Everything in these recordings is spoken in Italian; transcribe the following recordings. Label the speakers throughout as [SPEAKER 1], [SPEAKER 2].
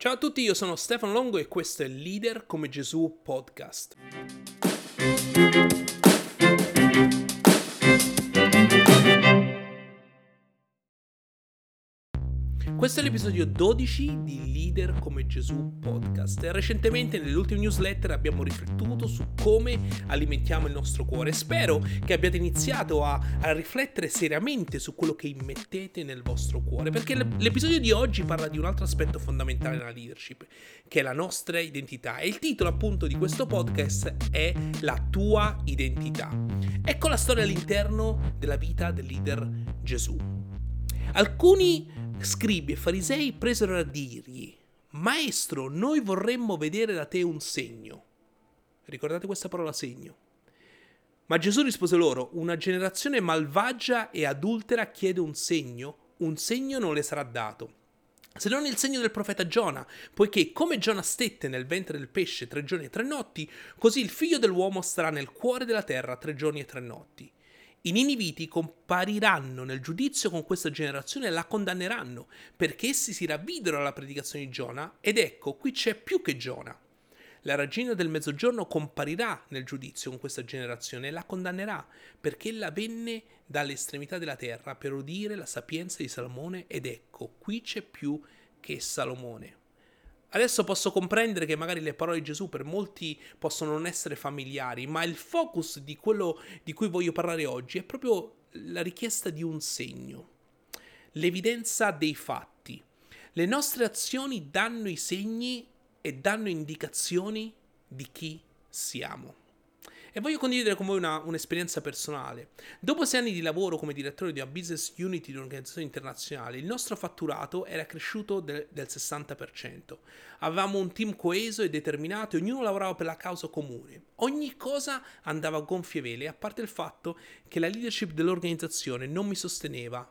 [SPEAKER 1] Ciao a tutti, io sono Stefano Longo e questo è Leader come Gesù podcast. Questo è l'episodio 12 di Leader come Gesù podcast. Recentemente nelle ultime newsletter abbiamo riflettuto su come alimentiamo il nostro cuore. Spero che abbiate iniziato a, a riflettere seriamente su quello che immettete nel vostro cuore, perché l'episodio di oggi parla di un altro aspetto fondamentale nella leadership, che è la nostra identità. E il titolo appunto di questo podcast è La tua identità. Ecco la storia all'interno della vita del leader Gesù. Alcuni scribi e farisei presero a dirgli, Maestro, noi vorremmo vedere da te un segno. Ricordate questa parola segno. Ma Gesù rispose loro, una generazione malvagia e adultera chiede un segno, un segno non le sarà dato. Se non il segno del profeta Giona, poiché come Giona stette nel ventre del pesce tre giorni e tre notti, così il figlio dell'uomo starà nel cuore della terra tre giorni e tre notti. I Niniviti compariranno nel giudizio con questa generazione e la condanneranno, perché essi si ravvidero alla predicazione di Giona, ed ecco, qui c'è più che Giona. La regina del mezzogiorno comparirà nel giudizio con questa generazione e la condannerà, perché ella venne dalle estremità della terra per udire la sapienza di Salomone, ed ecco, qui c'è più che Salomone. Adesso posso comprendere che magari le parole di Gesù per molti possono non essere familiari, ma il focus di quello di cui voglio parlare oggi è proprio la richiesta di un segno, l'evidenza dei fatti. Le nostre azioni danno i segni e danno indicazioni di chi siamo. E voglio condividere con voi una, un'esperienza personale. Dopo sei anni di lavoro come direttore di una business unit di un'organizzazione internazionale, il nostro fatturato era cresciuto de, del 60%. Avevamo un team coeso e determinato e ognuno lavorava per la causa comune. Ogni cosa andava a gonfie vele, a parte il fatto che la leadership dell'organizzazione non mi sosteneva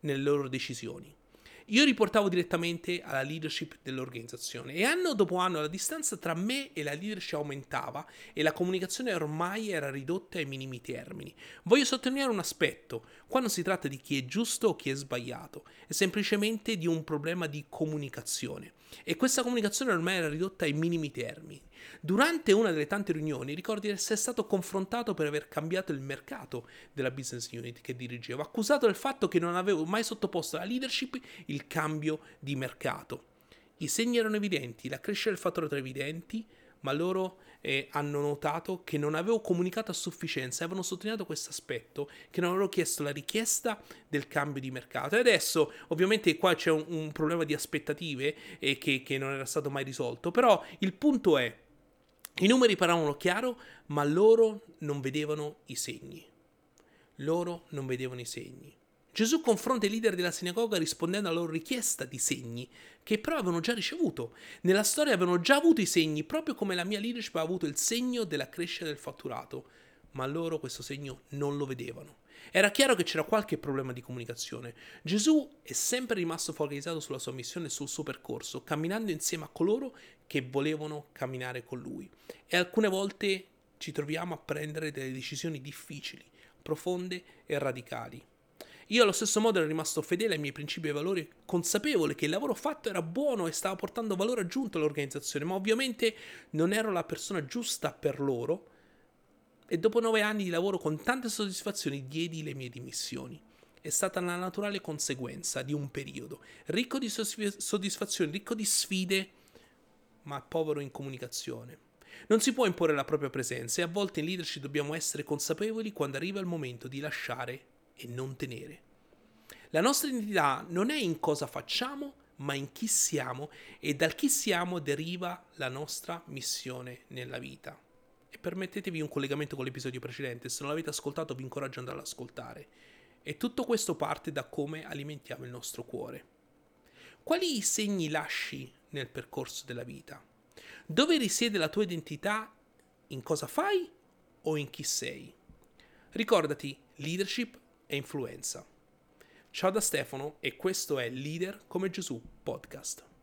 [SPEAKER 1] nelle loro decisioni. Io riportavo direttamente alla leadership dell'organizzazione e anno dopo anno la distanza tra me e la leadership aumentava e la comunicazione ormai era ridotta ai minimi termini. Voglio sottolineare un aspetto, quando si tratta di chi è giusto o chi è sbagliato, è semplicemente di un problema di comunicazione e questa comunicazione ormai era ridotta ai minimi termini. Durante una delle tante riunioni ricordo di essere stato confrontato per aver cambiato il mercato della business unit che dirigevo, accusato del fatto che non avevo mai sottoposto alla leadership il cambio di mercato. I segni erano evidenti, la crescita del fattore era evidenti, ma loro eh, hanno notato che non avevo comunicato a sufficienza, avevano sottolineato questo aspetto, che non avevo chiesto la richiesta del cambio di mercato. E adesso, ovviamente, qua c'è un, un problema di aspettative eh, che, che non era stato mai risolto, però il punto è, i numeri parlavano chiaro, ma loro non vedevano i segni. Loro non vedevano i segni. Gesù confronta i leader della sinagoga rispondendo alla loro richiesta di segni, che però avevano già ricevuto. Nella storia avevano già avuto i segni, proprio come la mia leadership ha avuto il segno della crescita del fatturato, ma loro questo segno non lo vedevano. Era chiaro che c'era qualche problema di comunicazione. Gesù è sempre rimasto focalizzato sulla sua missione e sul suo percorso, camminando insieme a coloro che volevano camminare con lui. E alcune volte ci troviamo a prendere delle decisioni difficili, profonde e radicali. Io allo stesso modo ero rimasto fedele ai miei principi e valori, consapevole che il lavoro fatto era buono e stava portando valore aggiunto all'organizzazione, ma ovviamente non ero la persona giusta per loro e dopo nove anni di lavoro con tante soddisfazioni diedi le mie dimissioni. È stata la naturale conseguenza di un periodo ricco di soddisfazioni, ricco di sfide, ma povero in comunicazione. Non si può imporre la propria presenza e a volte in leadership dobbiamo essere consapevoli quando arriva il momento di lasciare e non tenere. La nostra identità non è in cosa facciamo, ma in chi siamo e dal chi siamo deriva la nostra missione nella vita. E permettetevi un collegamento con l'episodio precedente, se non l'avete ascoltato vi incoraggio ad andare ad ascoltare. E tutto questo parte da come alimentiamo il nostro cuore. Quali segni lasci nel percorso della vita? Dove risiede la tua identità? In cosa fai o in chi sei? Ricordati, leadership e influenza. Ciao da Stefano e questo è Leader come Gesù podcast.